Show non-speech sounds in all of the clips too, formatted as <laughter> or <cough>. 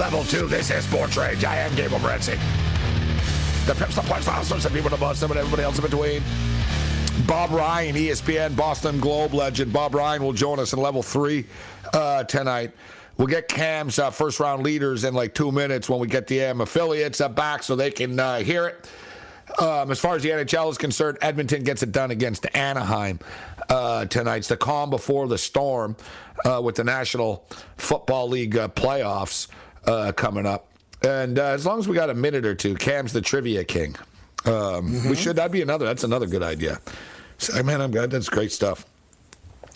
Level two, this is Sports Rage. I am Gabe Morency. The Pips, the Punch, the and people, the bus, and everybody else in between. Bob Ryan, ESPN Boston Globe legend. Bob Ryan will join us in level three uh, tonight. We'll get Cam's uh, first round leaders in like two minutes when we get the AM affiliates uh, back so they can uh, hear it. Um, as far as the NHL is concerned, Edmonton gets it done against Anaheim uh, tonight. It's the calm before the storm uh, with the National Football League uh, playoffs uh, coming up. And uh, as long as we got a minute or two, Cam's the trivia king. Um, mm-hmm. We should. That'd be another. That's another good idea. So, man, I'm glad. That's great stuff.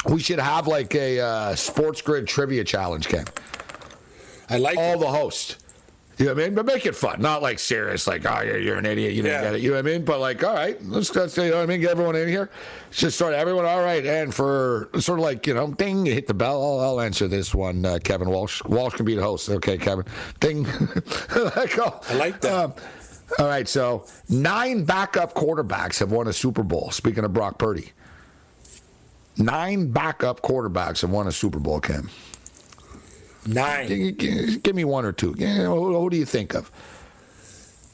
We should have like a uh, sports grid trivia challenge, Cam. I like all it. the hosts. You know what I mean? But make it fun, not like serious, like, oh, you're, you're an idiot, you didn't yeah. get it. You know what I mean? But like, all right, let's, let's you know what I mean? Get everyone in here. Just sort of everyone, all right. And for sort of like, you know, ding, you hit the bell. I'll, I'll answer this one, uh, Kevin Walsh. Walsh can be the host. Okay, Kevin. Ding. <laughs> I like that. Um, all right, so nine backup quarterbacks have won a Super Bowl. Speaking of Brock Purdy, nine backup quarterbacks have won a Super Bowl, Cam. Nine. Give, give me one or two. Who, who, do you think of?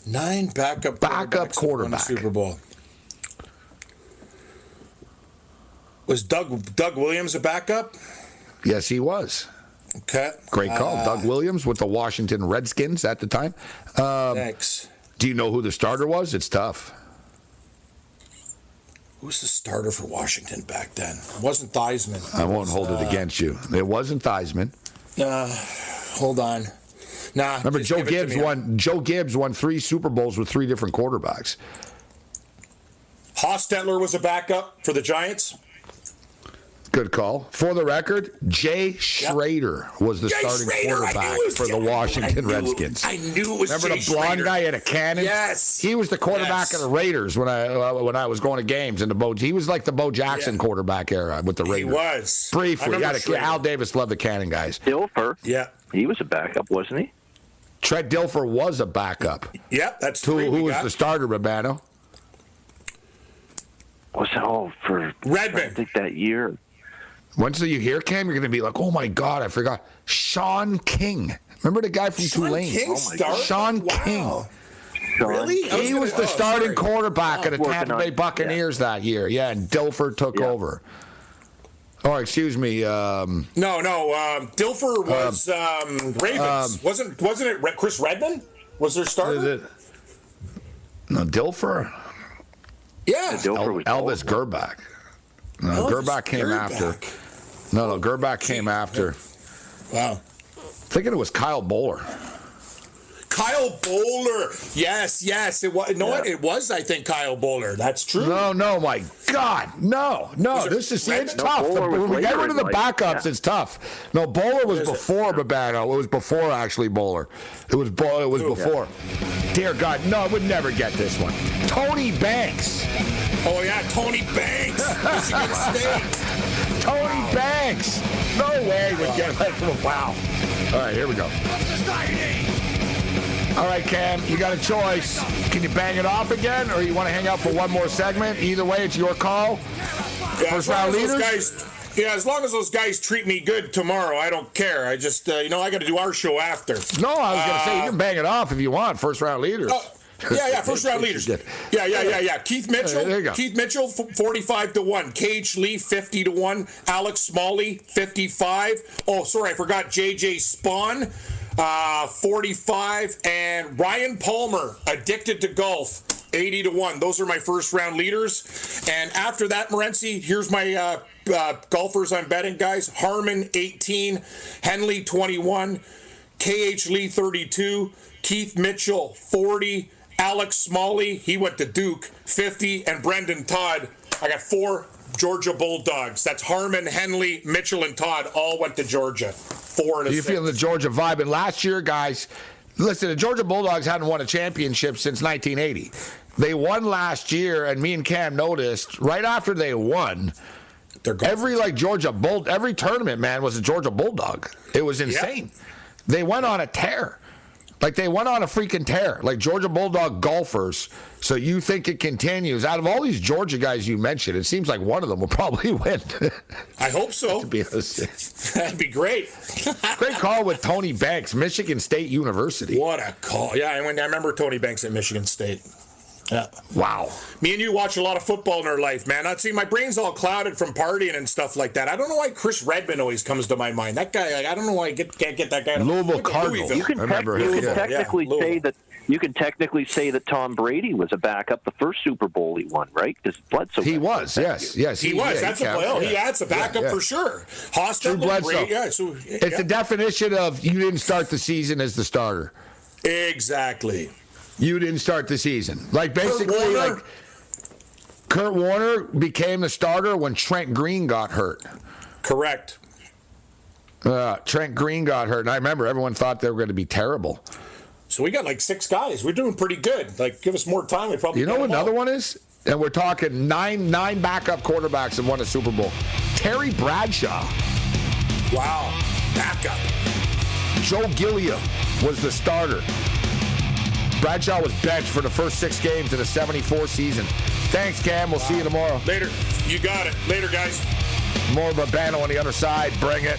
Nine backup backup quarterback Super Bowl. Was Doug Doug Williams a backup? Yes, he was. Okay. Great call, uh, Doug Williams with the Washington Redskins at the time. Um, thanks. Do you know who the starter was? It's tough. Who's the starter for Washington back then? It wasn't Theismann. I won't hold uh, it against you. It wasn't Theismann. Uh, hold on. Nah. Remember Joe Gibbs won. Joe Gibbs won three Super Bowls with three different quarterbacks. Hostetler was a backup for the Giants. Good call. For the record, Jay Schroeder yep. was the Jay starting Schroeder. quarterback for the Washington I Redskins. I knew it was. Remember Jay the blonde Schroeder. guy had a cannon? Yes. He was the quarterback yes. of the Raiders when I uh, when I was going to games in the Bo. He was like the Bo Jackson yeah. quarterback era with the Raiders. He was briefly. A, Al Davis loved the cannon guys. Dilfer. Yeah. He was a backup, wasn't he? Trent Dilfer was a backup. Yeah, that's who, who was the starter, Babano? Was it all for Redman? I think that year. Once you hear Cam, you're going to be like, "Oh my God, I forgot." Shaun King. Remember the guy from Shaun Tulane? King oh Shaun wow. King. Really? He was, was the oh, starting sorry. quarterback of the Tampa Bay Buccaneers yeah. that year. Yeah, and Dilfer took yeah. over. Oh, excuse me. Um, no, no. Um, Dilfer was um, um, Ravens. Um, wasn't wasn't it Chris Redman? Was their starter? It, no, Dilfer. Yeah, Dilfer El, Elvis Grbac. No, Elvis Grbac came after. No, no, Grbac came after. Wow. Thinking it was Kyle Boller. Kyle Boller. Yes, yes. It was. You know yeah. what? It was. I think Kyle Boller. That's true. No, no, my God, no, no. This is it's no, tough. The, when we get rid of the backups, yeah. it's tough. No, Boller was before Babano. It was before actually Boller. It was Boller. It was Ooh, before. Yeah. Dear God, no, I would never get this one. Tony Banks. Oh yeah, Tony Banks, Michigan State. <laughs> Tony wow. Banks. No way would get like <laughs> wow. All right, here we go. All right, Cam, you got a choice. Can you bang it off again, or you want to hang out for one more segment? Either way, it's your call. Yeah, First round leaders. Guys, Yeah, as long as those guys treat me good tomorrow, I don't care. I just, uh, you know, I got to do our show after. No, I was going to say you can bang it off if you want. First round leaders. Uh, yeah, yeah, first round leaders. Yeah, yeah, yeah, yeah. Keith Mitchell, There you go. Keith Mitchell, forty-five to one. KH Lee, fifty to one. Alex Smalley, fifty-five. Oh, sorry, I forgot. JJ Spaun, uh, forty-five, and Ryan Palmer, addicted to golf. 80 to 1. Those are my first round leaders. And after that, Morency, here's my uh, uh, golfers I'm betting, guys. Harman, 18. Henley, 21. KH Lee 32, Keith Mitchell 40, Alex Smalley, he went to Duke 50, and Brendon Todd. I got four Georgia Bulldogs. That's Harman, Henley, Mitchell, and Todd all went to Georgia. Four and a You feeling the Georgia vibe? And last year, guys, listen, the Georgia Bulldogs hadn't won a championship since 1980. They won last year, and me and Cam noticed right after they won, every like Georgia Bull, every tournament man was a Georgia Bulldog. It was insane. They went on a tear. Like they went on a freaking tear. Like Georgia Bulldog golfers. So you think it continues? Out of all these Georgia guys you mentioned, it seems like one of them will <laughs> probably win. I hope so. <laughs> to be honest. <laughs> That'd be great. Great call with Tony Banks, Michigan State University. what a call. Yeah, I, went, I remember Tony Banks at Michigan State. Yeah. Wow. Me and you watch a lot of football in our life, man. I see my brain's all clouded from partying and stuff like that. I don't know why Chris Redman always comes to my mind. That guy, like, I don't know why I get, can't get that guy. to- Louisville Look Cardinals. You can, I remember tec- you can yeah. technically Yeah, say that you can technically say that Tom Brady was a backup the first Super Bowl he won, right? Because Bledsoe. He was, to yes, yes. He was. yeah, that's a counts, well. yeah. He that's a backup Yeah, yeah. for sure. Hostetler, Drew Bledsoe. Brady, yeah. So It's the definition of you didn't start the season as the starter. exactly. You didn't start the season. Like basically, Warner. like Kurt Warner became the starter when Trent Green got hurt. Correct. Uh, Trent Green got hurt, and I remember everyone thought they were going to be terrible. So we got like six guys. We're doing pretty good. Like, give us more time. We probably You know get what all. another one is? And we're talking nine nine backup quarterbacks and won a Super Bowl. Terry Bradshaw, Wow. Backup. Joe Gilliam was the starter. Bradshaw was benched for the first six games of the 74 season. Thanks, Cam. We'll see you tomorrow. Later. You got it. Later, guys. More of a banner on the other side. Bring it.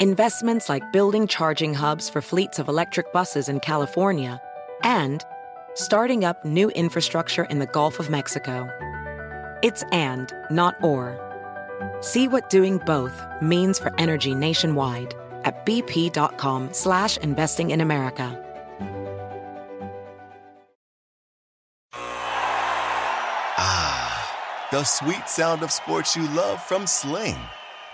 Investments like building charging hubs for fleets of electric buses in California and starting up new infrastructure in the Gulf of Mexico. It's and, not or. See what doing both means for energy nationwide at bp.com slash investing in America. Ah, the sweet sound of sports you love from Sling.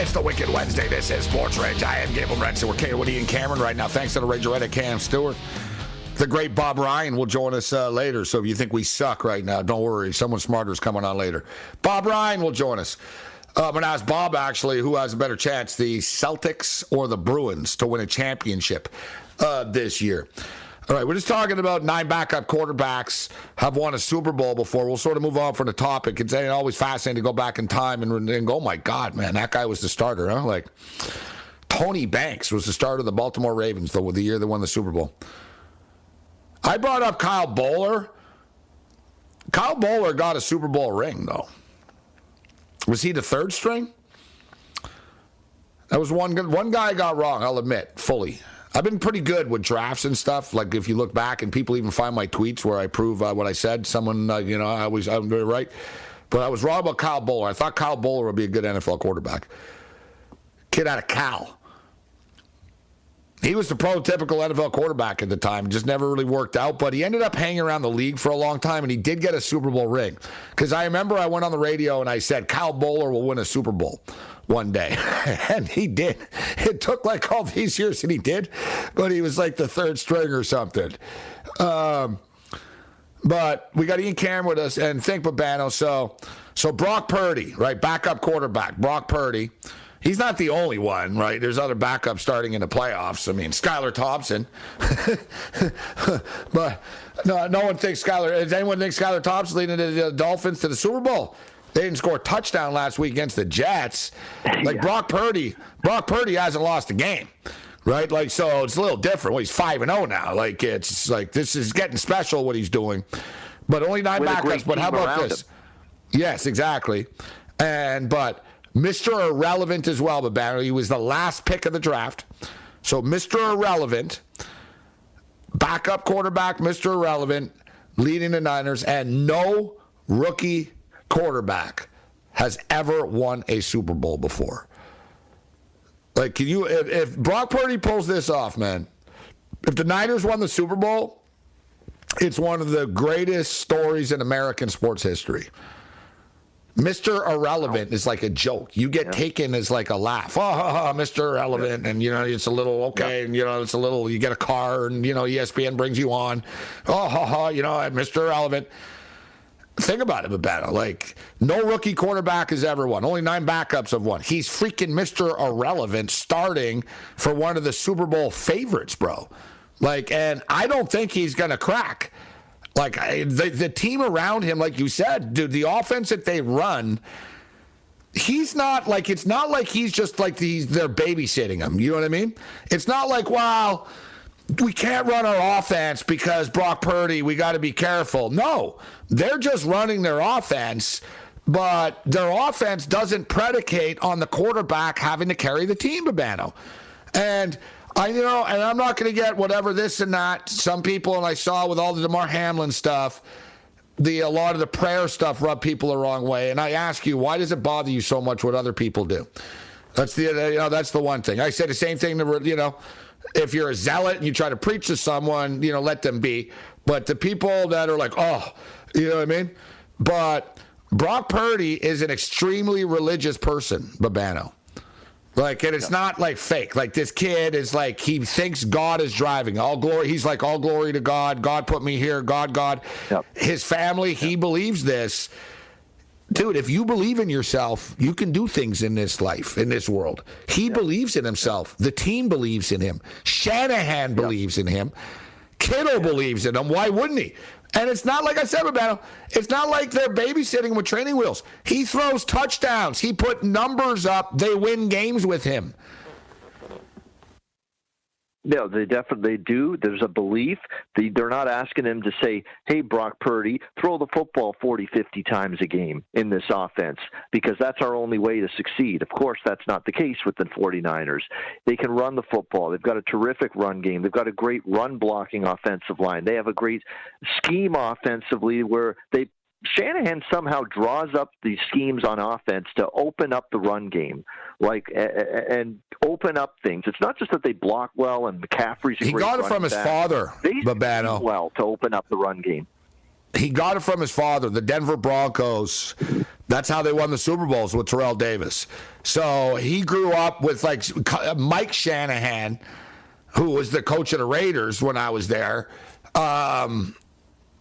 It's the Wicked Wednesday. This is Sports Rage. I am Gabe Morency. We're with Ian Cameron right now. Thanks to the Ragoretta Cam Stewart. The great Bob Ryan will join us uh, later. So if you think we suck right now, don't worry. Someone smarter is coming on later. Bob Ryan will join us. I'm going to ask Bob actually who has a better chance, the Celtics or the Bruins, to win a championship uh, this year. All right, we're just talking about nine backup quarterbacks have won a Super Bowl before. We'll sort of move on from the topic. It's always fascinating to go back in time and, and go, oh my God, man, that guy was the starter, huh? Like, Tony Banks was the starter of the Baltimore Ravens, though, the year they won the Super Bowl. I brought up Kyle Boller. Kyle Boller got a Super Bowl ring, though. Was he the third string? That was one one guy I got wrong. I'll admit fully. I've been pretty good with drafts and stuff. Like if you look back and people even find my tweets where I prove uh, what I said, someone uh, you know I always I'm very right. But I was wrong about Kyle Boller. I thought Kyle Boller would be a good NFL quarterback. Kid out of Cal. He was the prototypical NFL quarterback at the time. Just never really worked out, but he ended up hanging around the league for a long time, and he did get a Super Bowl ring. Because I remember I went on the radio and I said, Kyle Boller will win a Super Bowl one day. <laughs> and he did. It took like all these years, and he did, but he was like the third string or something. Um, but we got Ian Cameron with us, and think Babano. So, so Brock Purdy, right, backup quarterback, Brock Purdy. He's not the only one, right? There's other backups starting in the playoffs. I mean, Skylar Thompson. <laughs> but no, no one thinks Skylar. Does anyone think Skylar Thompson leading the Dolphins to the Super Bowl? They didn't score a touchdown last week against the Jets. <laughs> Like yeah. Brock Purdy, Brock Purdy hasn't lost a game, right? Like so, it's a little different. Well, he's five and zero oh now. Like it's like this is getting special what he's doing, but only nine With backups. But how about this? Him. Yes, exactly. And but Mr. Irrelevant as well, but Barry. he was the last pick of the draft. So Mr. Irrelevant, backup quarterback, Mr. Irrelevant, leading the Niners, and no rookie quarterback has ever won a Super Bowl before. Like, can you, if, if Brock Purdy pulls this off, man, if the Niners won the Super Bowl, it's one of the greatest stories in American sports history. Mr. Irrelevant is like a joke. You get yeah. taken as like a laugh. Oh, ha, ha, Mr. Irrelevant. Yeah. And, you know, it's a little, okay. Yeah. And, you know, it's a little, you get a car and, you know, ESPN brings you on. Oh, ha, ha, you know, Mr. Irrelevant. Think about it, Babano. Like, no rookie quarterback has ever won. Only nine backups have won. He's freaking Mr. Irrelevant starting for one of the Super Bowl favorites, bro. Like, and I don't think he's going to crack. Like the the team around him, like you said, dude, the offense that they run, he's not like it's not like he's just like these they're babysitting him. You know what I mean? It's not like wow. We can't run our offense because Brock Purdy, we got to be careful. No, they're just running their offense, but their offense doesn't predicate on the quarterback having to carry the team, Babano. And I you know, and I'm not going to get whatever this and that. Some people, and I saw with all the Damar Hamlin stuff, the a lot of the prayer stuff rub people the wrong way. And I ask you, why does it bother you so much what other people do? That's the uh, you know that's the one thing. I say the same thing to you know, if you're a zealot and you try to preach to someone, you know, let them be. But the people that are like, oh, you know what I mean? But Brock Purdy is an extremely religious person, Babano. Like, and it's not like fake. Like this kid is like he thinks God is driving. All glory. He's like all glory to God. God put me here. God, God. Yep. His family. Yep. He believes this. Dude, if you believe in yourself, you can do things in this life, in this world. He yep. believes in himself. The team believes in him. Shanahan believes in him. Kittle believes in him. Why wouldn't he? And it's not like I said about him. It's not like they're babysitting with training wheels. He throws touchdowns. He put numbers up. They win games with him. No, they definitely do. There's a belief. They're not asking him to say, hey, Brock Purdy, throw the football 40, 50 times a game in this offense because that's our only way to succeed. Of course, that's not the case with the 49ers. They can run the football. They've got a terrific run game. They've got a great run blocking offensive line. They have a great scheme offensively where they Shanahan somehow draws up these schemes on offense to open up the run game, like and open up things. It's not just that they block well and McCaffrey's. he got it from his back. father, they Babano. Well, to open up the run game. He got it from his father, the Denver Broncos. That's how they won the Super Bowls with Terrell Davis. So he grew up with like Mike Shanahan, who was the coach of the Raiders when I was there. Um,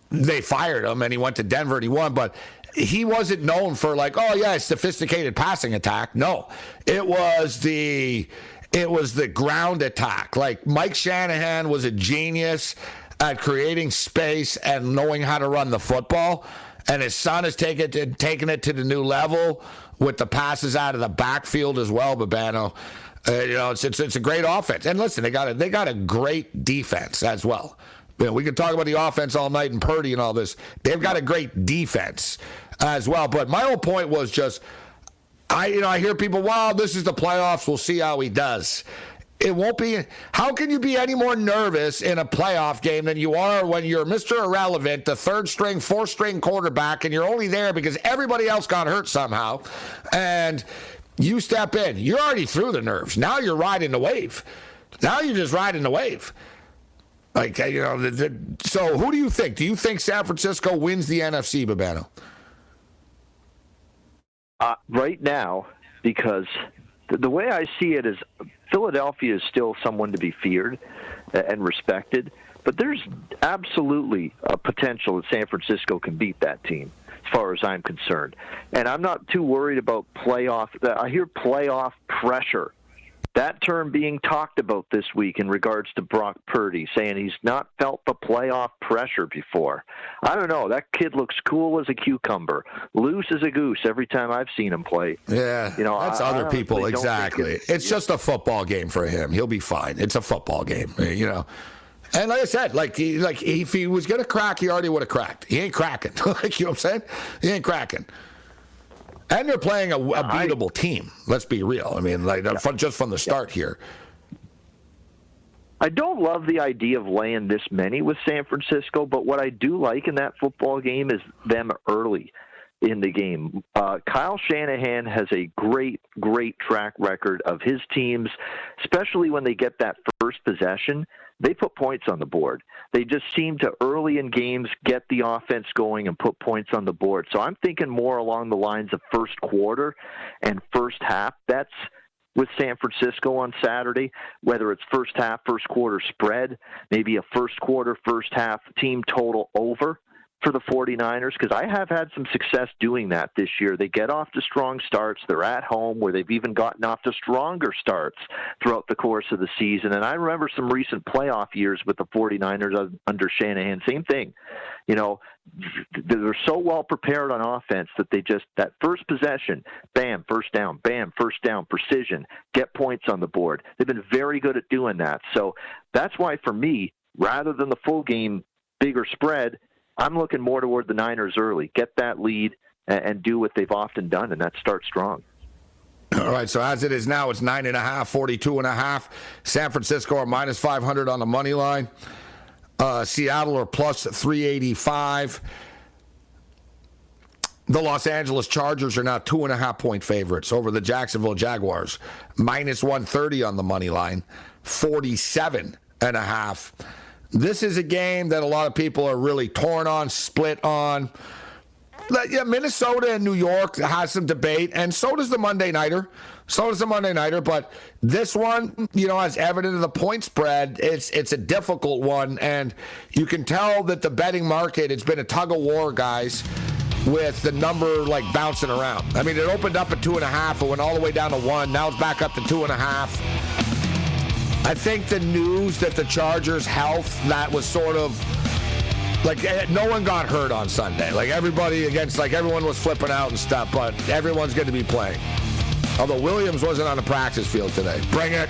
they fired him and he went to Denver and he won, but he wasn't known for like, oh yeah, sophisticated passing attack. No, it was the it was the ground attack. Like Mike Shanahan was a genius at creating space and knowing how to run the football, and his son has taken it taken it to the new level with the passes out of the backfield as well, Babano. Uh, you know, it's, it's it's a great offense. And listen, they got a, they got a great defense as well. You know, we can talk about the offense all night and Purdy and all this. They've got a great defense as well. But my whole point was just, I you know I hear people, wow, this is the playoffs. We'll see how he does. It won't be. How can you be any more nervous in a playoff game than you are when you're Mr. Irrelevant, the third string, fourth string quarterback, and you're only there because everybody else got hurt somehow, and you step in. You're already through the nerves. Now you're riding the wave. Now you're just riding the wave. Like you know. The, the, so who do you think? Do you think San Francisco wins the NFC, Babano? Uh, right now, because the, the way I see it is Philadelphia is still someone to be feared and respected, but there's absolutely a potential that San Francisco can beat that team as far as I'm concerned. And I'm not too worried about playoff. I hear playoff pressure that term being talked about this week in regards to Brock Purdy, saying he's not felt the playoff pressure before. I don't know. That kid looks cool as a cucumber, loose as a goose every time I've seen him play. Yeah, you know, that's I, other I people exactly. It's, it's just a football game for him. He'll be fine. It's a football game, eh, you know. And like I said, like he, like if he was gonna crack, he already would have cracked. He ain't cracking. <laughs> like you know what I'm saying? He ain't cracking. And they're playing a, a beatable I, team. Let's be real. I mean, like yeah. just from the start yeah. here. I don't love the idea of laying this many with San Francisco, but what I do like in that football game is them early in the game. Uh, Kyle Shanahan has a great, great track record of his teams, especially when they get that first possession they put points on the board. They just seem to early in games get the offense going and put points on the board. So I'm thinking more along the lines of first quarter and first half. That's with San Francisco on Saturday, whether it's first half, first quarter spread, maybe a first quarter, first half team total over for the 49ers because I have had some success doing that this year. They get off to strong starts. They're at home where they've even gotten off to stronger starts throughout the course of the season. And I remember some recent playoff years with the 49ers under Shanahan. Same thing. You know, they're so well prepared on offense that they just, that first possession, bam, first down, bam, first down, precision, get points on the board. They've been very good at doing that. So that's why for me, rather than the full game, bigger spread, I'm looking more toward the Niners early. Get that lead and, and do what they've often done, and that start strong. All right, so as it is now, it's nine and a half, 42 and a half. San Francisco are minus 500 on the money line. Uh, Seattle are plus 385. The Los Angeles Chargers are now two and a half point favorites over the Jacksonville Jaguars, minus 130 on the money line, 47 and a half this is a game that a lot of people are really torn on, split on. Yeah, Minnesota and New York has some debate, and so does the Monday Nighter. So does the Monday Nighter, but this one, you know, as evident of the point spread, it's it's a difficult one, and you can tell that the betting market, it's been a tug of war, guys, with the number like bouncing around. I mean, it opened up at two and a half, it went all the way down to one. Now it's back up to two and a half. I think the news that the Chargers' health that was sort of like eh, no one got hurt on Sunday. Like everybody against like everyone was flipping out and stuff, but everyone's going to be playing. Although Williams wasn't on the practice field today. Bring it.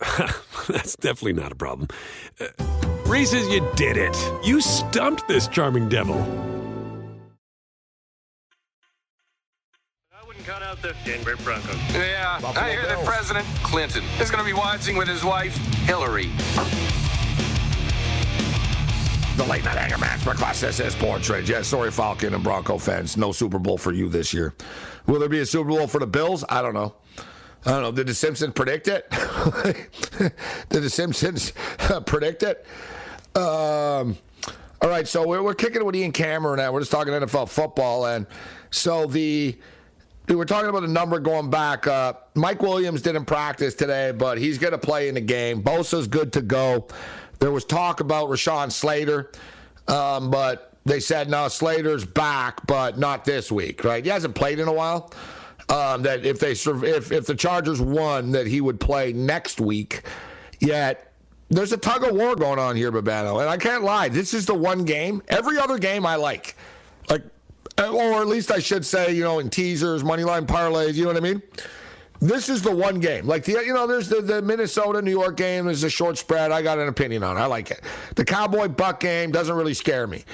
<laughs> that's definitely not a problem. Uh, Reese's, you did it. You stumped this charming devil. I wouldn't count out the Denver Broncos. Yeah, Buffalo I hear that Bills. President Clinton is going to be watching with his wife, Hillary. The late night anger match for Class SS Sports Rage. Yeah, sorry, Falcon and Bronco fans. No Super Bowl for you this year. Will there be a Super Bowl for the Bills? I don't know. I don't know. Did the Simpsons predict it? <laughs> Did the Simpsons predict it? Um, all right, so we're, we're kicking it with Ian Cameron now. We're just talking NFL football. And so the. We were talking about the number going back. Uh, Mike Williams didn't practice today, but he's going to play in the game. Bosa's good to go. There was talk about Rashawn Slater, um, but they said no, Slater's back, but not this week. Right? He hasn't played in a while. Um, that if they if if the Chargers won, that he would play next week. Yet there's a tug of war going on here, Babano, and I can't lie. This is the one game. Every other game I like, like, or at least I should say, you know, in teasers, money line parlays. You know what I mean? This is the one game. Like the you know, there's the, the Minnesota New York game is a short spread. I got an opinion on. it. I like it. The Cowboy Buck game doesn't really scare me.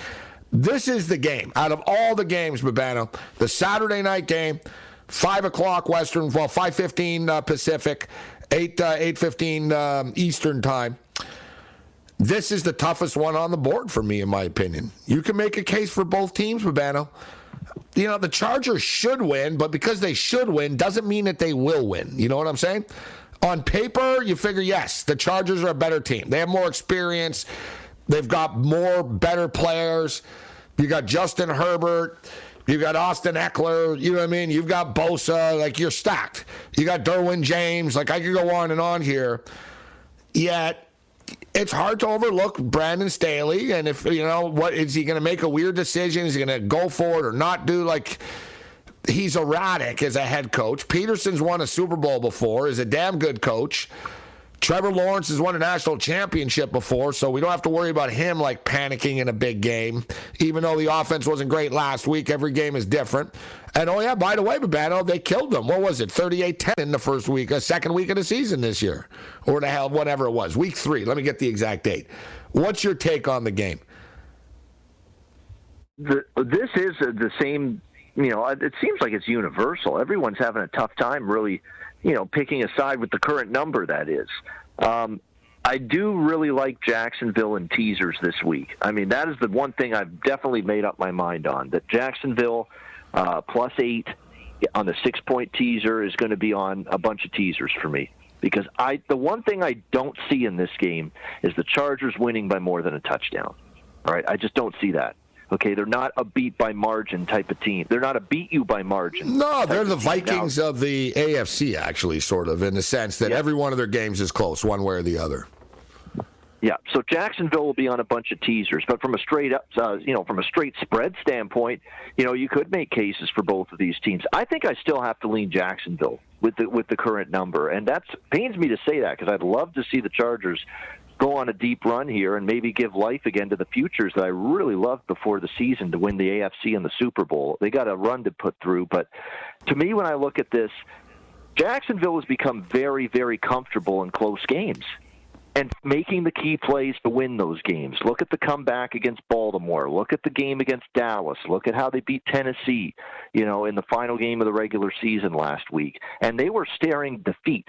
This is the game out of all the games, Babano. The Saturday night game, five o'clock Western, well, five fifteen uh, Pacific, eight uh, eight fifteen um, Eastern time. This is the toughest one on the board for me, in my opinion. You can make a case for both teams, Babano you know, the Chargers should win, but because they should win doesn't mean that they will win. You know what I'm saying? On paper, you figure, yes, the Chargers are a better team. They have more experience, they've got more better players. You got Justin Herbert. You got Austin Ekeler, you know what I mean? You've got Bosa, like you're stacked. You got Derwin James, like I could go on and on here. Yet it's hard to overlook Brandon Staley. And if, you know, what is he going to make a weird decision? Is he going to go for it or not do? Like, he's erratic as a head coach. Pederson's won a Super Bowl before, is a damn good coach. Trevor Lawrence has won a national championship before, so we don't have to worry about him like panicking in a big game. Even though the offense wasn't great last week, every game is different. And oh yeah, by the way, Babano, they killed them. What was it? 38-10 in the first week, a second week of the season this year. Or the hell, whatever it was. Week three. Let me get the exact date. What's your take on the game? the, this is the same. You know, it seems like it's universal. Everyone's having a tough time, really. You know, picking a side with the current number that is. Um, I do really like Jacksonville and teasers this week. I mean, that is the one thing I've definitely made up my mind on. That Jacksonville uh, plus eight on the six point teaser is going to be on a bunch of teasers for me. Because I, the one thing I don't see in this game is the Chargers winning by more than a touchdown. All right, I just don't see that. Okay, they're not a beat by margin type of team. They're not a beat you by margin. No, they're the of team. Now- Vikings of the AFC, actually, sort of, in the sense that every one of their games is close, one way or the other. Yeah, so Jacksonville will be on a bunch of teasers, but from a straight up, uh, you know, from a straight spread standpoint, you know, you could make cases for both of these teams. I think I still have to lean Jacksonville with the with the current number, and that pains me to say that because I'd love to see the Chargers go on a deep run here and maybe give life again to the futures that I really loved before the season to win the AFC and the Super Bowl. They got a run to put through, but to me, when I look at this, Jacksonville has become very, very comfortable in close games and making the key plays to win those games. Look at the comeback against Baltimore. Look at the game against Dallas. Look at how they beat Tennessee, you know, in the final game of the regular season last week. And they were staring defeat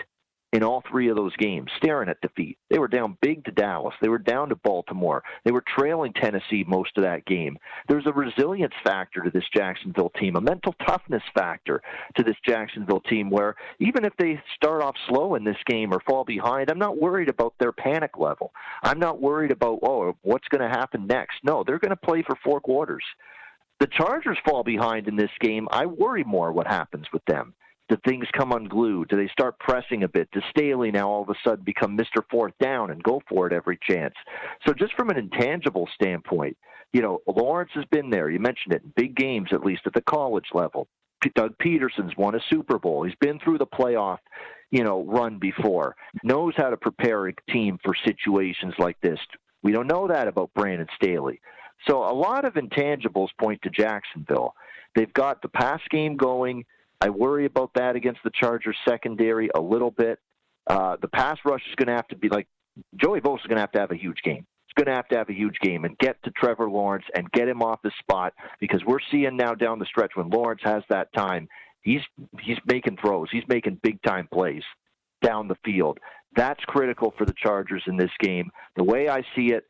in all three of those games, staring at defeat. They were down big to Dallas. They were down to Baltimore. They were trailing Tennessee most of that game. There's a resilience factor to this Jacksonville team, a mental toughness factor to this Jacksonville team where even if they start off slow in this game or fall behind, I'm not worried about their panic level. I'm not worried about, oh, what's going to happen next. No, they're going to play for four quarters. The Chargers fall behind in this game. I worry more what happens with them. Do things come unglued? Do they start pressing a bit? Does Staley now all of a sudden become Mr. Fourth Down and go for it every chance? So, just from an intangible standpoint, you know, Lawrence has been there. You mentioned it in big games, at least at the college level. P- Doug Pederson's won a Super Bowl. He's been through the playoff. you know, run before, knows how to prepare a team for situations like this. We don't know that about Brandon Staley. So a lot of intangibles point to Jacksonville. They've got the pass game going. I worry about that against the Chargers secondary a little bit. Uh, the pass rush is going to have to be like Joey Bosa is going to have to have a huge game. He's going to have to have a huge game and get to Trevor Lawrence and get him off the spot because we're seeing now down the stretch when Lawrence has that time, he's he's making throws, he's making big time plays down the field. That's critical for the Chargers in this game. The way I see it,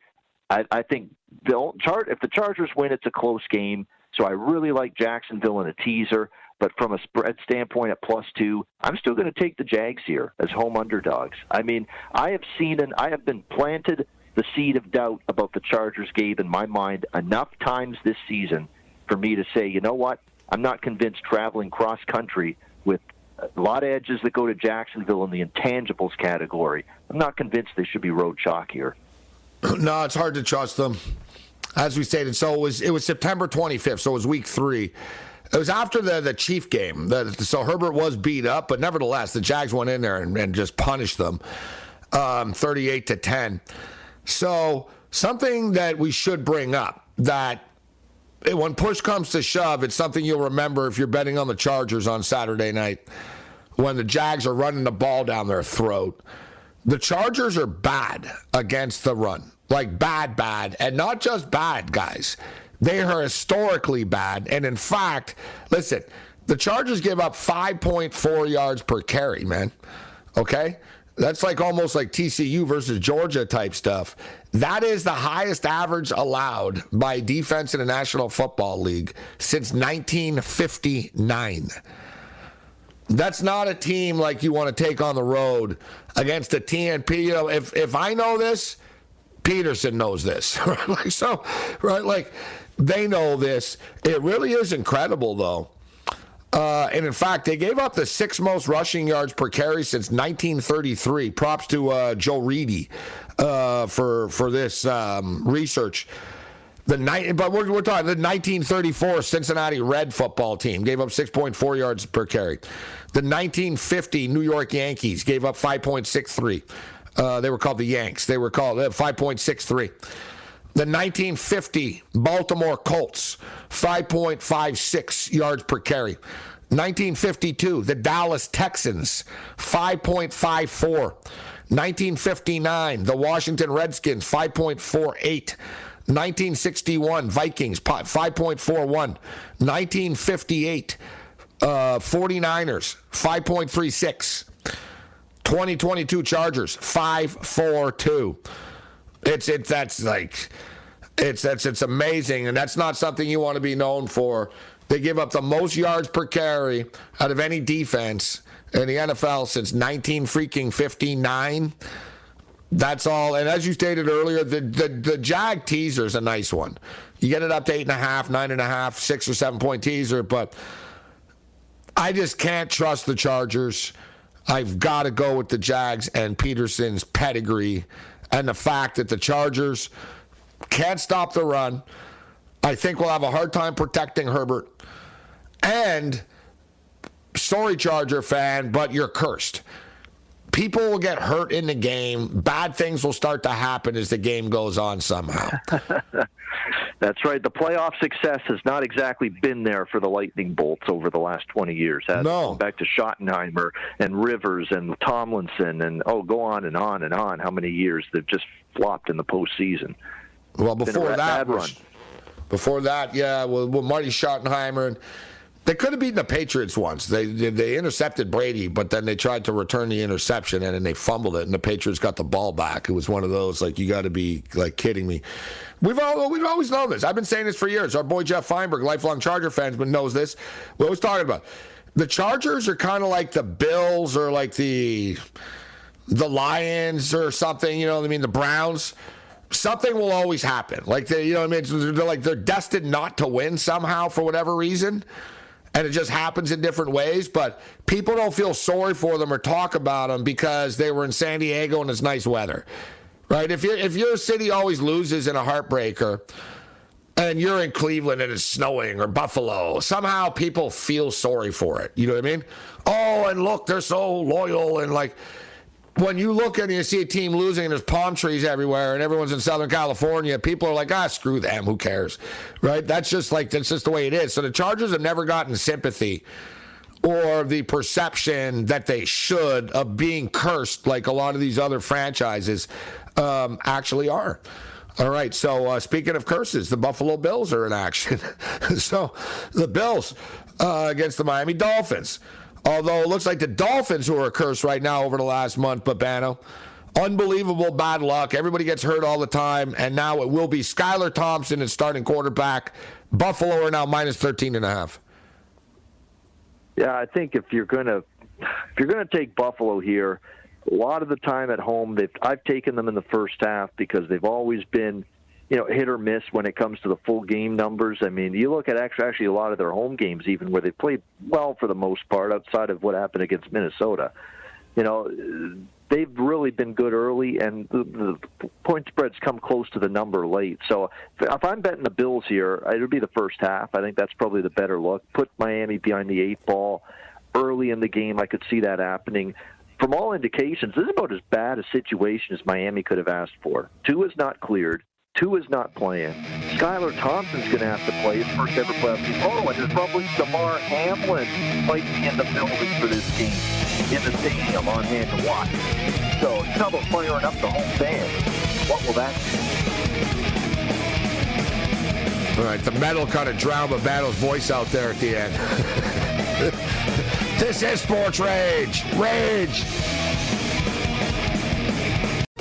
I, I think they'll chart if the Chargers win, it's a close game. So I really like Jacksonville in a teaser. But from a spread standpoint at plus two, I'm still going to take the Jags here as home underdogs. I mean, I have seen and I have been planted the seed of doubt about the Chargers, Gabe, in my mind enough times this season for me to say, you know what? I'm not convinced traveling cross country with a lot of edges that go to Jacksonville in the intangibles category. I'm not convinced they should be road chalk here. <clears throat> No, it's hard to trust them. As we stated, so it was it was September 25th, so it was week three. It was after the the Chief game. The, so Herbert was beat up, but nevertheless, the Jags went in there and, and just punished them, um, 38 to 10. So something that we should bring up that when push comes to shove, it's something you'll remember if you're betting on the Chargers on Saturday night when the Jags are running the ball down their throat. The Chargers are bad against the run, like bad, bad, and not just bad, guys. They are historically bad. And in fact, listen, the Chargers give up 5.4 yards per carry, man. Okay? That's like almost like TCU versus Georgia type stuff. That is the highest average allowed by defense in the National Football League since 1959. That's not a team like you want to take on the road against a TNP. You know, if if I know this, Pederson knows this? <laughs> Like so, right? Like they know this. It really is incredible, though. Uh, and in fact, they gave up the sixth most rushing yards per carry since 1933. Props to uh, Joe Reedy uh, for for this um, research. The night, but we're, we're talking the 1934 Cincinnati Red football team gave up 6.4 yards per carry. The 1950 New York Yankees gave up 5.63. Uh, they were called the Yanks. They were called uh, 5.63. The 1950 Baltimore Colts, 5.56 yards per carry. 1952, the Dallas Texans, 5.54. 1959, the Washington Redskins, 5.48. 1961, Vikings, 5.41. 1958, uh, 49ers, 5.36. 2022 Chargers, 5.42. It's it that's like it's that's it's amazing, and that's not something you want to be known for. They give up the most yards per carry out of any defense in the NFL since 19 freaking 59. That's all. And as you stated earlier, the, the, the Jag teaser is a nice one. You get it up to eight and a half, nine and a half, six or seven point teaser, but I just can't trust the Chargers. I've got to go with the Jags and Pederson's pedigree and the fact that the Chargers can't stop the run. I think we'll have a hard time protecting Herbert. And sorry, Charger fan, but you're cursed. People will get hurt in the game. Bad things will start to happen as the game goes on somehow. <laughs> That's right. The playoff success has not exactly been there for the Lightning Bolts over the last 20 years. Has no. Back to Schottenheimer and Rivers and Tomlinson and, oh, go on and on and on. How many years they've just flopped in the postseason. Well, before that, was, before that, yeah, well, well Marty Schottenheimer. And, they could have beaten the Patriots once. They they intercepted Brady, but then they tried to return the interception and then they fumbled it, and the Patriots got the ball back. It was one of those like you got to be like kidding me. We've all we've always known this. I've been saying this for years. Our boy Jeff Feinberg, lifelong Charger fans, but knows this. We always talking about the Chargers are kind of like the Bills or like the the Lions or something. You know what I mean? The Browns something will always happen. Like they, you know, I mean, they're like they're destined not to win somehow for whatever reason and it just happens in different ways. But people don't feel sorry for them or talk about them because they were in San Diego and it's nice weather, right? If you if your city always loses in a heartbreaker, and you're in Cleveland and it's snowing or Buffalo, somehow people feel sorry for it. You know what I mean? Oh, and look, they're so loyal and like when you look and you see a team losing and there's palm trees everywhere and everyone's in Southern California, people are like, ah, screw them, who cares? Right? That's just like that's just the way it is. So the Chargers have never gotten sympathy or the perception that they should of being cursed like a lot of these other franchises um, actually are. All right. So uh, speaking of curses, the Buffalo Bills are in action. <laughs> so the Bills uh, against the Miami Dolphins. Although it looks like the Dolphins who are cursed right now over the last month, Babano. Unbelievable bad luck. Everybody gets hurt all the time. And now it will be Skylar Thompson as starting quarterback. Buffalo are now minus 13 and a half. Yeah, I think if you're gonna if you're gonna take Buffalo here, a lot of the time at home, they've I've taken them in the first half because they've always been, you know, hit or miss when it comes to the full game numbers. I mean, you look at actually actually a lot of their home games, even where they played well for the most part, outside of what happened against Minnesota. You know, they've really been good early, and the, the point spreads come close to the number late. So if I'm betting the Bills here, it would be the first half. I think that's probably the better look. Put Miami behind the eight ball early in the game. I could see that happening from all indications, this is about as bad a situation as Miami could have asked for. Tua is not cleared. Tua is not playing. Skylar Thompson's going to have to play his first ever playoff game. Oh, and there's probably Damar Hamlin might be in the building for this game in the stadium on hand to watch. So about firing up the home fans. What will that do? All right, the metal kind of drowned the battle's voice out there at the end. <laughs> This is Sports Rage. Rage.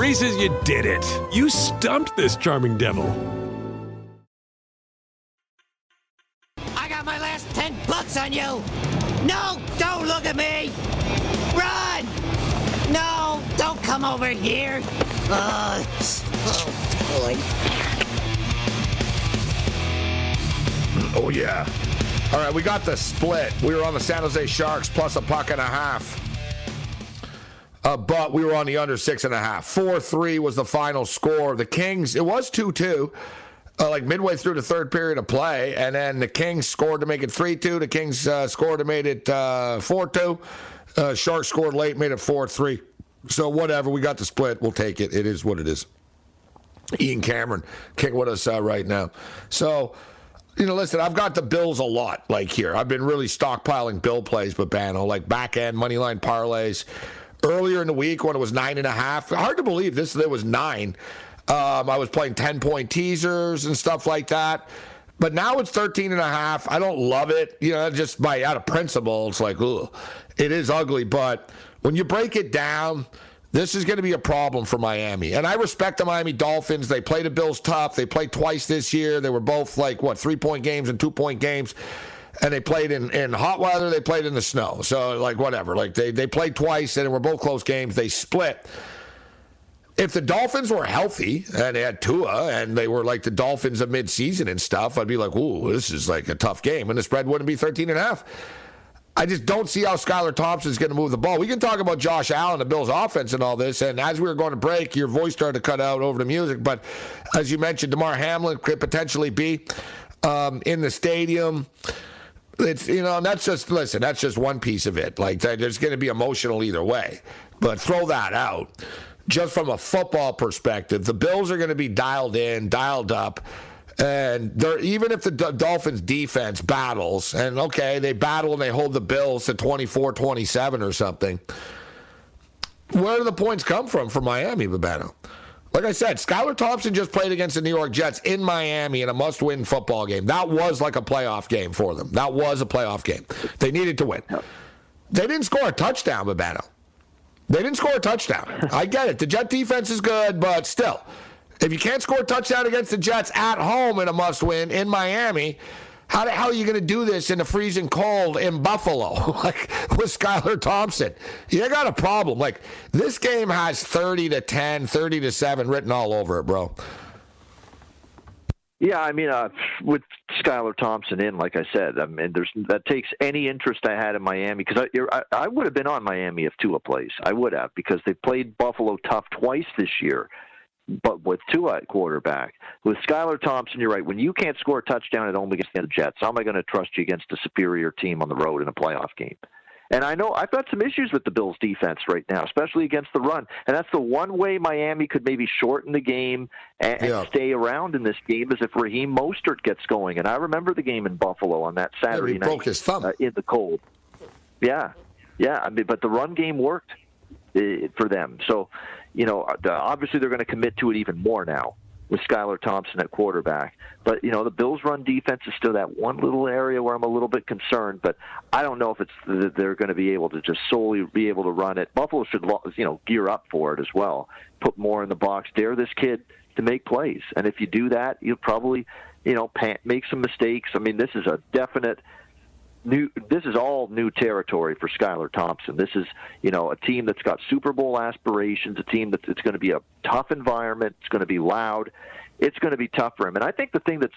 Reese's, you did it. You stumped this charming devil. I got my last 10 bucks on you. No, don't look at me. Run! No, don't come over here. Uh, oh, boy. Oh, yeah. All right, we got the split. We were on the San Jose Sharks plus a puck and a half. Uh, but we were on the under six and a half. 4 3 was the final score. The Kings, it was 2 2, uh, like midway through the third period of play. And then the Kings scored to make it 3 2. The Kings uh, scored to make it uh, 4 2. Uh, Sharks scored late, made it 4 3. So, whatever. We got the split. We'll take it. It is what it is. Ian Cameron kicking with us uh, right now. So, you know, listen, I've got the Bills a lot, like here. I've been really stockpiling Bill plays, but Bano, like back end money line parlays. Earlier in the week when it was nine and a half, hard to believe this. There was nine. Um, I was playing 10 point teasers and stuff like that. But now it's 13 and a half. I don't love it. You know, just by out of principle, it's like, ugh, it is ugly. But when you break it down, this is going to be a problem for Miami. And I respect the Miami Dolphins. They played the Bills tough. They played twice this year. They were both like, what, three point games and two point games. And they played in, in hot weather. They played in the snow. So, like, whatever. Like, they, they played twice and were both close games. They split. if the Dolphins were healthy and they had Tua and they were like the Dolphins of midseason and stuff, I'd be like, ooh, this is like a tough game. And the spread wouldn't be 13 and a half. I just don't see how Skylar Thompson's going to move the ball. We can talk about Josh Allen, the Bills' offense, and all this. And as we were going to break, your voice started to cut out over the music. But as you mentioned, Damar Hamlin could potentially be um, in the stadium. It's you know, and that's just listen. That's just one piece of it. Like there's going to be emotional either way. But throw that out just from a football perspective, the Bills are going to be dialed in, dialed up. And they're, even if the Dolphins defense battles, and okay, they battle and they hold the Bills to 24 27 or something, where do the points come from for Miami, Babano? Like I said, Skylar Thompson just played against the New York Jets in Miami in a must win football game. That was like a playoff game for them. That was a playoff game. They needed to win. They didn't score a touchdown, Babano. They didn't score a touchdown. I get it. The Jet defense is good, but still, if you can't score a touchdown against the Jets at home in a must win in Miami, how hell are you going to do this in the freezing cold in Buffalo, <laughs> like with Skylar Thompson? You got a problem. Like this game has 30 to 10, 30 to 7 written all over it, bro. Yeah, I mean, uh, with Skylar Thompson in, like I said, I mean, there's that takes any interest I had in Miami because I, I I would have been on Miami if Tua plays. I would have because they played Buffalo tough twice this year, but with Tua at quarterback, with Skylar Thompson, you're right. When you can't score a touchdown at home against the Jets, how am I going to trust you against a superior team on the road in a playoff game? And I know I've got some issues with the Bills' defense right now, especially against the run. And that's the one way Miami could maybe shorten the game and, yeah. and stay around in this game is if Raheem Mostert gets going. And I remember the game in Buffalo on that Saturday yeah, night broke his thumb. Uh, in the cold. Yeah, yeah. I mean, but the run game worked uh, for them. So, you know, uh, obviously they're going to commit to it even more now with Skylar Thompson at quarterback. But you know, the Bills' run defense is still that one little area where I'm a little bit concerned. But I don't know if it's that they're going to be able to just solely be able to run it. Buffalo should you know gear up for it as well. Put more in the box. Dare this kid to make plays, and if you do that, you'll probably you know make some mistakes. I mean, this is a definite new this is all new territory for Skylar Thompson. This is, you know, a team that's got Super Bowl aspirations, a team that's it's going to be a tough environment, it's going to be loud. It's going to be tough for him. And I think the thing that's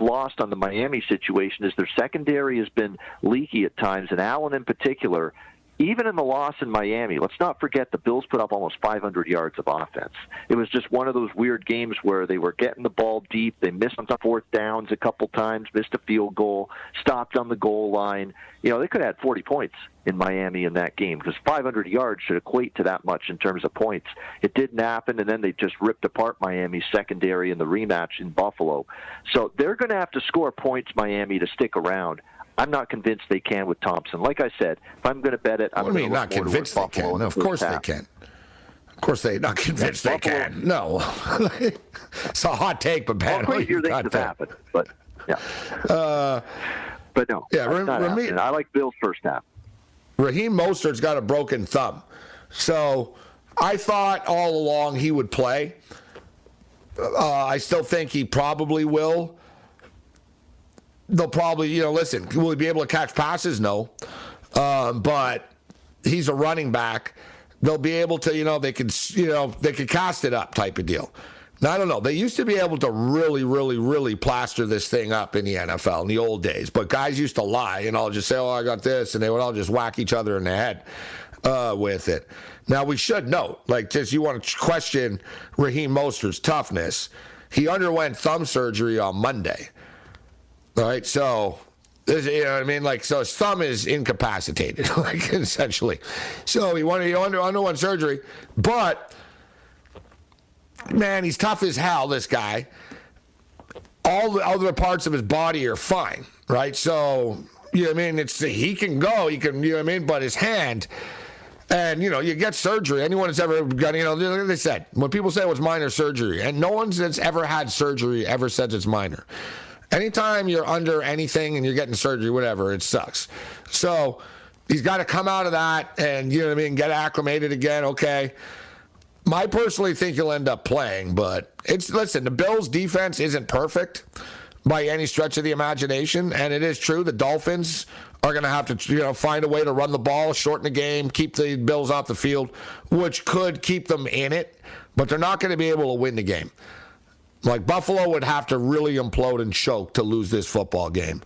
lost on the Miami situation is their secondary has been leaky at times and Allen in particular even in the loss in Miami, let's not forget the Bills put up almost 500 yards of offense. It was just one of those weird games where they were getting the ball deep. They missed on fourth downs a couple times, missed a field goal, stopped on the goal line. You know, they could have had 40 points in Miami in that game because 500 yards should equate to that much in terms of points. It didn't happen, and then they just ripped apart Miami's secondary in the rematch in Buffalo. So they're going to have to score points, Miami, to stick around. I'm not convinced they can with Thompson. Like I said, if I'm going to bet it, I'm going to bet on. I mean, not convinced they can. No, of course they can. Of course they're not convinced they can. No, it's a hot take, but bad. Well, crazier things have happened, but yeah. Uh, but no, yeah. Raheem, I like Bill's first half. Raheem Mostert's got a broken thumb, so I thought all along he would play. Uh, I still think he probably will they'll probably, you know, listen, will he be able to catch passes? No. Um, but he's a running back. They'll be able to, you know, they could, you know, they could cast it up type of deal. Now, I don't know. They used to be able to really, really, really plaster this thing up in the NFL in the old days, but guys used to lie and all just say, "Oh, I got this," and they would all just whack each other in the head uh, with it. Now, we should note, like, just you want to question Raheem Mostert's toughness. He underwent thumb surgery on Monday. Right, so you know what I mean? Like, so his thumb is incapacitated, <laughs> like essentially. So he wanted he under underwent surgery, but man, he's tough as hell. This guy. All the other parts of his body are fine, right? So you know what I mean? It's he can go, he can, you know what I mean? But his hand. And you know, you get surgery. Anyone that's ever got, you know, like they said, when people say it was minor surgery, and no one that's ever had surgery ever says it's minor. Anytime you're under anything and you're getting surgery, whatever, it sucks. So he's got to come out of that and, you know what I mean, get acclimated again. Okay. I personally think he'll end up playing, but it's, listen, the Bills' defense isn't perfect by any stretch of the imagination. And it is true the Dolphins are going to have to, you know, find a way to run the ball, shorten the game, keep the Bills off the field, which could keep them in it but they're not going to be able to win the game. Like Buffalo would have to really implode and choke to lose this football game.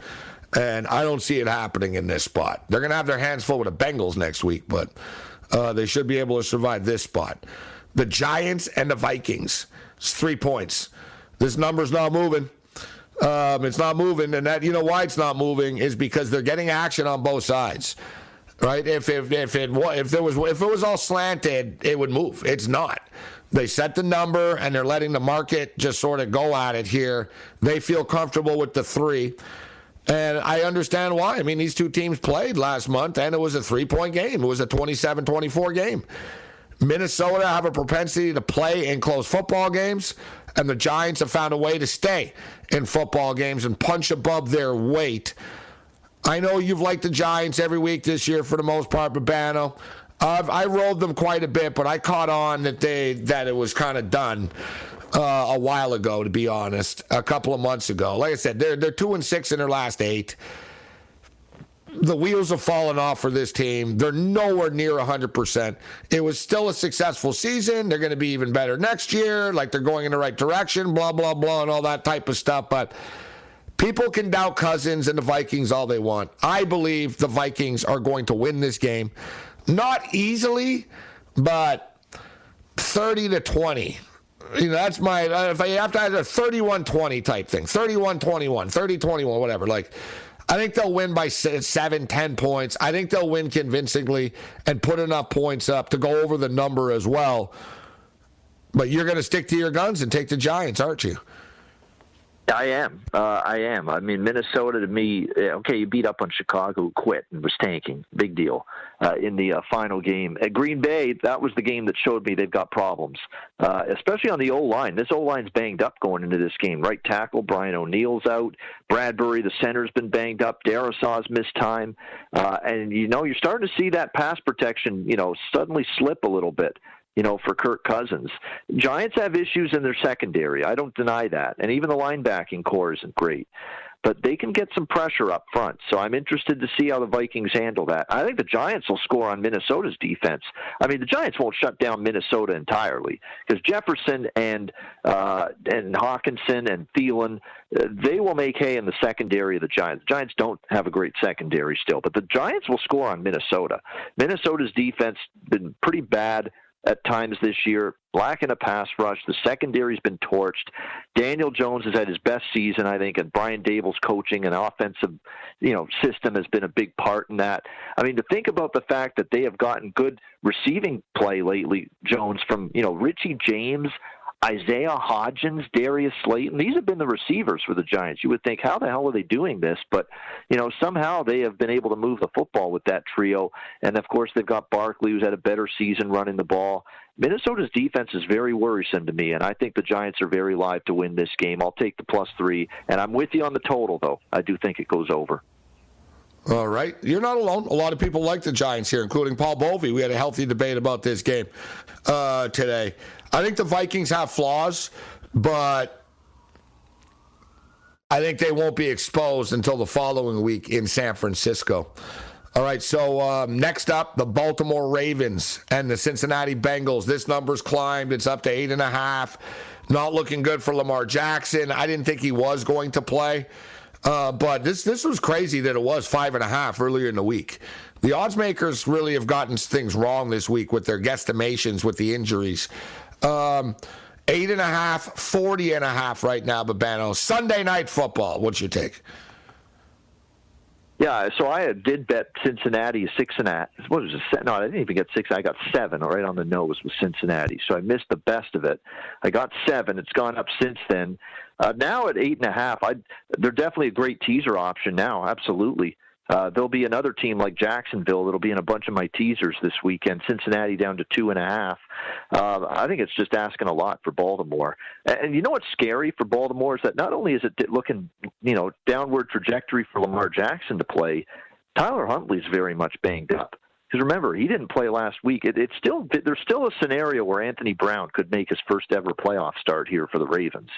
And I don't see it happening in this spot. They're going to have their hands full with the Bengals next week, but uh, they should be able to survive this spot. The Giants and the Vikings. It's three points. This number's not moving. Um, it's not moving, and that you know why it's not moving is because they're getting action on both sides, right? If if if it if there was if it was all slanted, it would move. It's not. They set the number and they're letting the market just sort of go at it here. They feel comfortable with the three. And I understand why. I mean, these two teams played last month, and it was a three point game. It was a 27 24 game. Minnesota have a propensity to play in close football games, and the Giants have found a way to stay in football games and punch above their weight. I know you've liked the Giants every week this year for the most part, Babano. I rolled them quite a bit, but I caught on that they that it was kind of done uh, a while ago. To be honest, a couple of months ago. Like I said, they're they're two and six in their last eight the wheels have fallen off for this team. They're nowhere near 100%. It was still a successful season. They're going to be even better next year. Like they're going in the right direction, blah, blah, blah, and all that type of stuff. But people can doubt Cousins and the Vikings all they want. I believe the Vikings are going to win this game. Not easily, but 30 to 20 you know, that's my, uh, if I have to have a 31 20 type thing, 31 21, 30 21, whatever. Like, I think they'll win by seven, ten points. I think they'll win convincingly and put enough points up to go over the number as well. But you're going to stick to your guns and take the Giants, aren't you? I am. Uh, I am. I mean, Minnesota to me, okay, you beat up on Chicago, quit, and was tanking. Big deal. Uh, in the uh, final game at Green Bay, that was the game that showed me they've got problems, uh, especially on the O line. This O line's banged up going into this game. Right tackle Brian O'Neill's out. Bradbury, the center's been banged up. Darrisaw's missed time, uh, and you know you're starting to see that pass protection, you know, suddenly slip a little bit you know, for Kirk Cousins. Giants have issues in their secondary. I don't deny that. And even the linebacking core isn't great. But they can get some pressure up front. So I'm interested to see how the Vikings handle that. I think the Giants will score on Minnesota's defense. I mean, the Giants won't shut down Minnesota entirely because Jefferson and uh, and Hockenson and Thielen, uh, they will make hay in the secondary of the Giants. The Giants don't have a great secondary still, but the Giants will score on Minnesota. Minnesota's defense been pretty bad at times this year, lacking a pass rush. The secondary's been torched. Daniel Jones has had his best season, I think, and Brian Daboll's coaching and offensive, you know, system has been a big part in that. I mean, to think about the fact that they have gotten good receiving play lately, Jones, from you know Richie James Isaiah Hodgins, Darius Slayton, these have been the receivers for the Giants. You would think, how the hell are they doing this? But, you know, somehow they have been able to move the football with that trio. And, of course, they've got Barkley, who's had a better season running the ball. Minnesota's defense is very worrisome to me, and I think the Giants are very live to win this game. I'll take the plus three, and I'm with you on the total, though. I do think it goes over. All right. You're not alone. A lot of people like the Giants here, including Paul Bovey. We had a healthy debate about this game uh, today. I think the Vikings have flaws, but I think they won't be exposed until the following week in San Francisco. All right, so um, next up, the Baltimore Ravens and the Cincinnati Bengals. This number's climbed. It's up to eight and a half. Not looking good for Lamar Jackson. I didn't think he was going to play, uh, but this this was crazy that it was five and a half earlier in the week. The odds makers really have gotten things wrong this week with their guesstimations with the injuries. Um, eight and a half, 40 and a half right now, Babano. Sunday night football. What's your take? Yeah, so I did bet Cincinnati six and a. What was it? No, I didn't even get six. I got seven right on the nose with Cincinnati. So I missed the best of it. I got seven. It's gone up since then. Uh, now at eight and a half, I they're definitely a great teaser option now. Absolutely. Uh, there'll be another team like Jacksonville that'll be in a bunch of my teasers this weekend. Cincinnati down to two and a half. Uh, I think it's just asking a lot for Baltimore. And, and you know what's scary for Baltimore is that not only is it looking, you know, downward trajectory for Lamar Jackson to play, Tyler Huntley's very much banged up. Because remember, he didn't play last week. It, it's still there's still a scenario where Anthony Brown could make his first ever playoff start here for the Ravens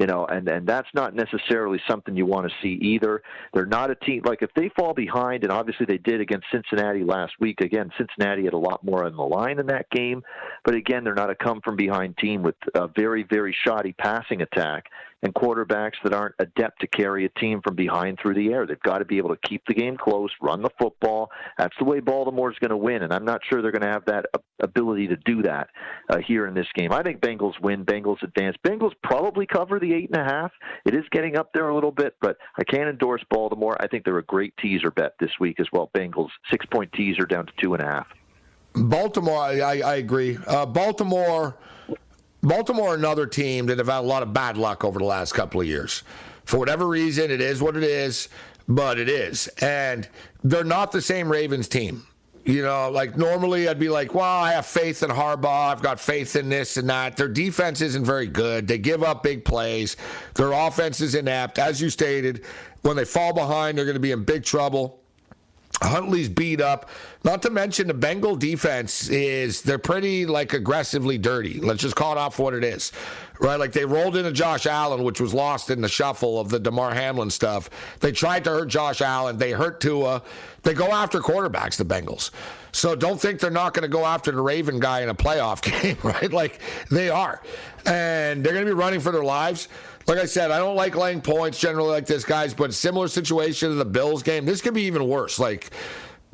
You know, and and that's not necessarily something you want to see either. They're not a team like if they fall behind, and obviously they did against Cincinnati last week. Again, Cincinnati had a lot more on the line in that game, but again, they're not a come from behind team with a very very shoddy passing attack and quarterbacks that aren't adept to carry a team from behind through the air. They've got to be able to keep the game close, run the football. That's the way Baltimore's going to win, and I'm not sure they're going to have that ability to do that uh, here in this game. I think Bengals win. Bengals advance. Bengals probably cover the eight and a half. It is getting up there a little bit, but I can't endorse Baltimore. I think they're a great teaser bet this week as well. Bengals six point teaser down to two and a half. Baltimore, I, I agree. Uh, Baltimore Baltimore, another team that have had a lot of bad luck over the last couple of years. For whatever reason, it is what it is, but it is. And they're not the same Ravens team. You know, like normally I'd be like, well, I have faith in Harbaugh. I've got faith in this and that. Their defense isn't very good. They give up big plays. Their offense is inept. As you stated, when they fall behind, they're going to be in big trouble. Huntley's beat up. Not to mention the Bengal defense is they're pretty like aggressively dirty. Let's just call it off what it is. Right? Like they rolled into Josh Allen, which was lost in the shuffle of the Damar Hamlin stuff. They tried to hurt Josh Allen. They hurt Tua. They go after quarterbacks, the Bengals. So don't think they're not going to go after the Raven guy in a playoff <laughs> game, right? Like they are. And they're going to be running for their lives. Like I said, I don't like laying points generally like this, guys, but similar situation to the Bills game. This could be even worse, like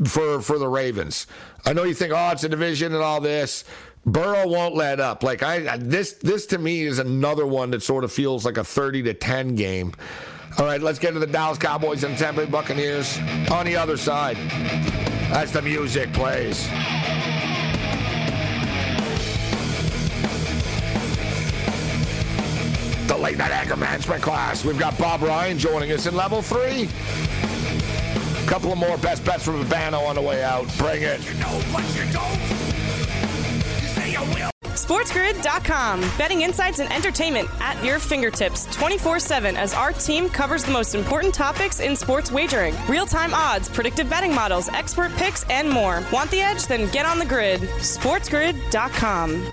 for for the Ravens. I know you think, oh, it's a division and all this. Burrow won't let up. Like I this this to me is another one that sort of feels like a 30 to 10 game. All right, let's get to the Dallas Cowboys and Tampa Bay Buccaneers on the other side. As the music plays. The late night anger management class. We've got Bob Ryan joining us in level three. A couple of more best bets from Urbano on the way out. Bring it. You know, but you don't. You say you will. SportsGrid.com. Betting insights and entertainment at your fingertips 24 7 as our team covers the most important topics in sports wagering real time odds, predictive betting models, expert picks, and more. Want the edge? Then get on the grid. SportsGrid.com.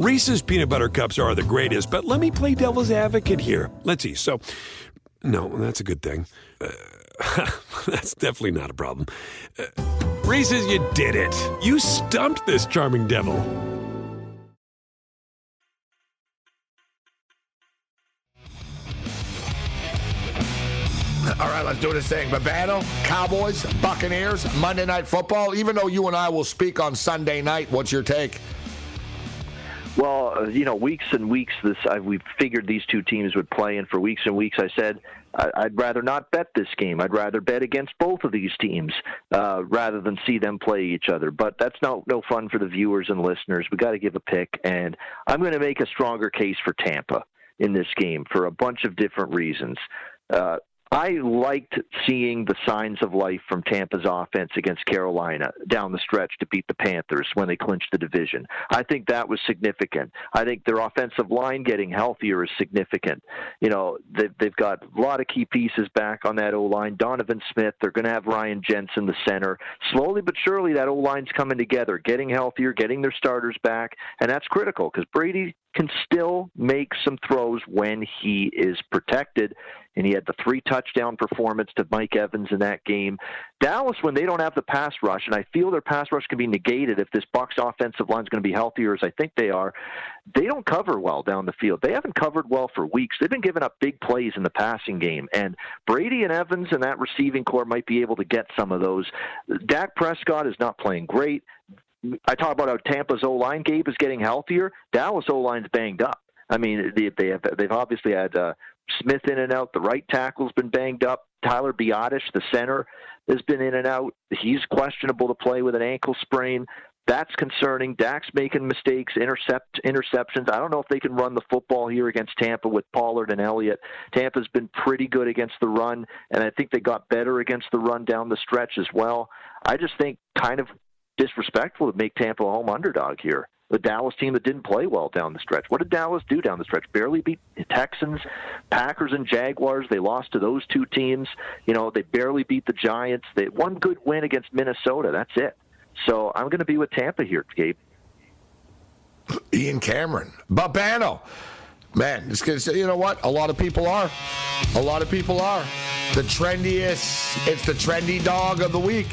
Reese's peanut butter cups are the greatest, but let me play devil's advocate here. Let's see. So, no, that's a good thing. Uh, <laughs> that's definitely not a problem. Uh, Reese's, you did it. You stumped this charming devil. All right, let's do this thing. Babano, Cowboys, Buccaneers, Monday Night Football. Even though you and I will speak on Sunday night, what's your take? Well, uh, you know, weeks and weeks this I, we figured these two teams would play, and for weeks and weeks I said I, would rather not bet this game. I'd rather bet against both of these teams uh, rather than see them play each other. But that's not no fun for the viewers and listeners. We got to give a pick, and I'm going to make a stronger case for Tampa in this game for a bunch of different reasons. Uh, I liked seeing the signs of life from Tampa's offense against Carolina down the stretch to beat the Panthers when they clinched the division. I think that was significant. I think their offensive line getting healthier is significant. You know, they've, they've got a lot of key pieces back on that O line. Donovan Smith, they're going to have Ryan Jensen, the center. Slowly but surely, that O line's coming together, getting healthier, getting their starters back, and that's critical because Brady can still make some throws when he is protected. And he had the three touchdown performance to Mike Evans in that game. Dallas, when they don't have the pass rush, and I feel their pass rush can be negated if this Bucs offensive line is going to be healthier as I think they are, they don't cover well down the field. They haven't covered well for weeks. They've been giving up big plays in the passing game, and Brady and Evans and that receiving core might be able to get some of those. Dak Prescott is not playing great. I talk about how Tampa's O line, Gabe, is getting healthier. Dallas O line's banged up. I mean, they, they have, they've obviously had uh, Smith in and out. The right tackle's been banged up. Tyler Biadasz, the center, has been in and out. He's questionable to play with an ankle sprain. That's concerning. Dak's making mistakes, intercept interceptions. I don't know if they can run the football here against Tampa with Pollard and Elliott. Tampa's been pretty good against the run, and I think they got better against the run down the stretch as well. I just think kind of disrespectful to make Tampa a home underdog here. The Dallas team that didn't play well down the stretch. What did Dallas do down the stretch? Barely beat the Texans, Packers, and Jaguars. They lost to those two teams. You know, they barely beat the Giants. They one good win against Minnesota. That's it. So I'm going to be with Tampa here, Gabe. Ian Cameron, Babano. Man, it's because you know what? A lot of people are. A lot of people are. The trendiest, it's the trendy dog of the week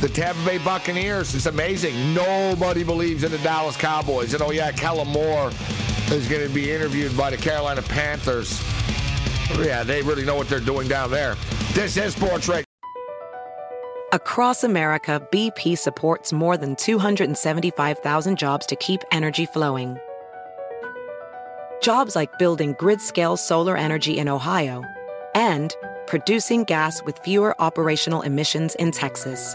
the Tampa Bay Buccaneers. It's amazing. Nobody believes in the Dallas Cowboys. And oh, yeah, Kellen Moore is going to be interviewed by the Carolina Panthers. Yeah, they really know what they're doing down there. This is Sports Radio. Across America, BP supports more than 275,000 jobs to keep energy flowing. Jobs like building grid scale solar energy in Ohio and producing gas with fewer operational emissions in Texas.